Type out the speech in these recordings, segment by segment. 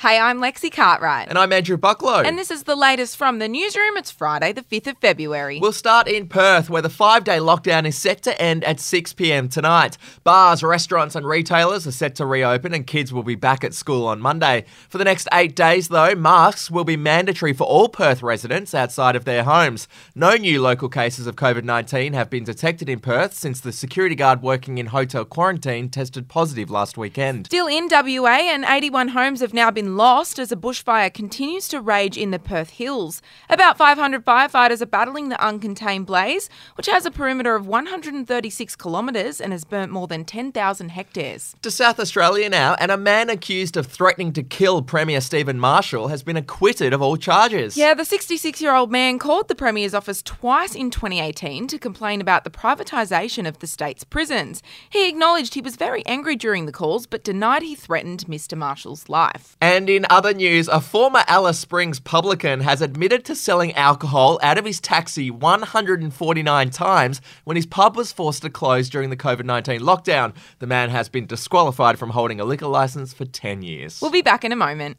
Hey, I'm Lexi Cartwright. And I'm Andrew Bucklow. And this is the latest from the newsroom. It's Friday, the 5th of February. We'll start in Perth, where the five day lockdown is set to end at 6 pm tonight. Bars, restaurants, and retailers are set to reopen, and kids will be back at school on Monday. For the next eight days, though, masks will be mandatory for all Perth residents outside of their homes. No new local cases of COVID 19 have been detected in Perth since the security guard working in hotel quarantine tested positive last weekend. Still in WA, and 81 homes have now been lost as a bushfire continues to rage in the Perth Hills. About 500 firefighters are battling the uncontained blaze, which has a perimeter of 136 kilometres and has burnt more than 10,000 hectares. To South Australia now, and a man accused of threatening to kill Premier Stephen Marshall has been acquitted of all charges. Yeah, the 66 year old man called the Premier's office twice in 2018 to complain about the privatisation of the state's prisons. He acknowledged he was very angry during the calls, but denied he threatened Mr. Marshall's life. And in other news, a former Alice Springs publican has admitted to selling alcohol out of his taxi 149 times when his pub was forced to close during the COVID 19 lockdown. The man has been disqualified from holding a liquor license for 10 years. We'll be back in a moment.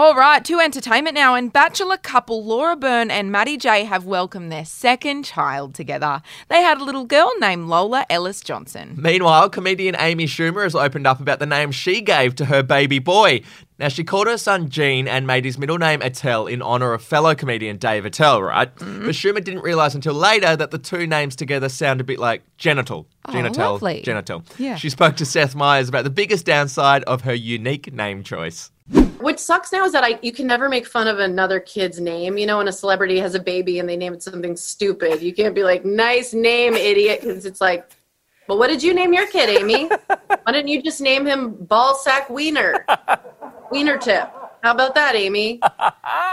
All right, to entertainment now. And Bachelor couple Laura Byrne and Matty J have welcomed their second child together. They had a little girl named Lola Ellis Johnson. Meanwhile, comedian Amy Schumer has opened up about the name she gave to her baby boy. Now, she called her son Gene and made his middle name Attell in honor of fellow comedian Dave Attell, right? Mm-hmm. But Schumer didn't realize until later that the two names together sound a bit like genital. Oh, genital. lovely. Genital. Yeah. She spoke to Seth Meyers about the biggest downside of her unique name choice. What sucks now is that I you can never make fun of another kid's name. You know, when a celebrity has a baby and they name it something stupid, you can't be like, "Nice name, idiot," because it's like, "Well, what did you name your kid, Amy? Why didn't you just name him Ballsack Wiener, Wiener Tip? How about that, Amy?"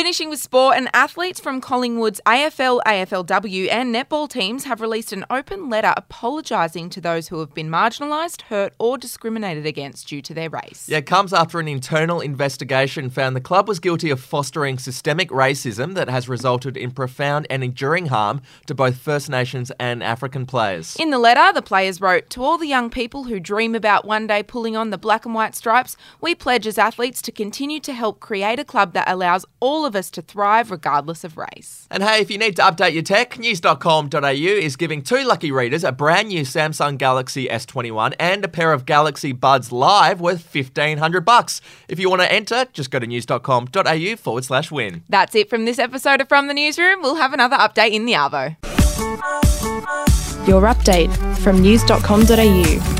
Finishing with sport, and athletes from Collingwood's AFL, AFLW, and netball teams have released an open letter apologising to those who have been marginalised, hurt, or discriminated against due to their race. Yeah, it comes after an internal investigation found the club was guilty of fostering systemic racism that has resulted in profound and enduring harm to both First Nations and African players. In the letter, the players wrote To all the young people who dream about one day pulling on the black and white stripes, we pledge as athletes to continue to help create a club that allows all of us to thrive regardless of race. And hey, if you need to update your tech, news.com.au is giving two lucky readers a brand new Samsung Galaxy S21 and a pair of Galaxy Buds Live worth 1500 bucks. If you want to enter, just go to news.com.au forward slash win. That's it from this episode of From the Newsroom. We'll have another update in the Arvo. Your update from news.com.au.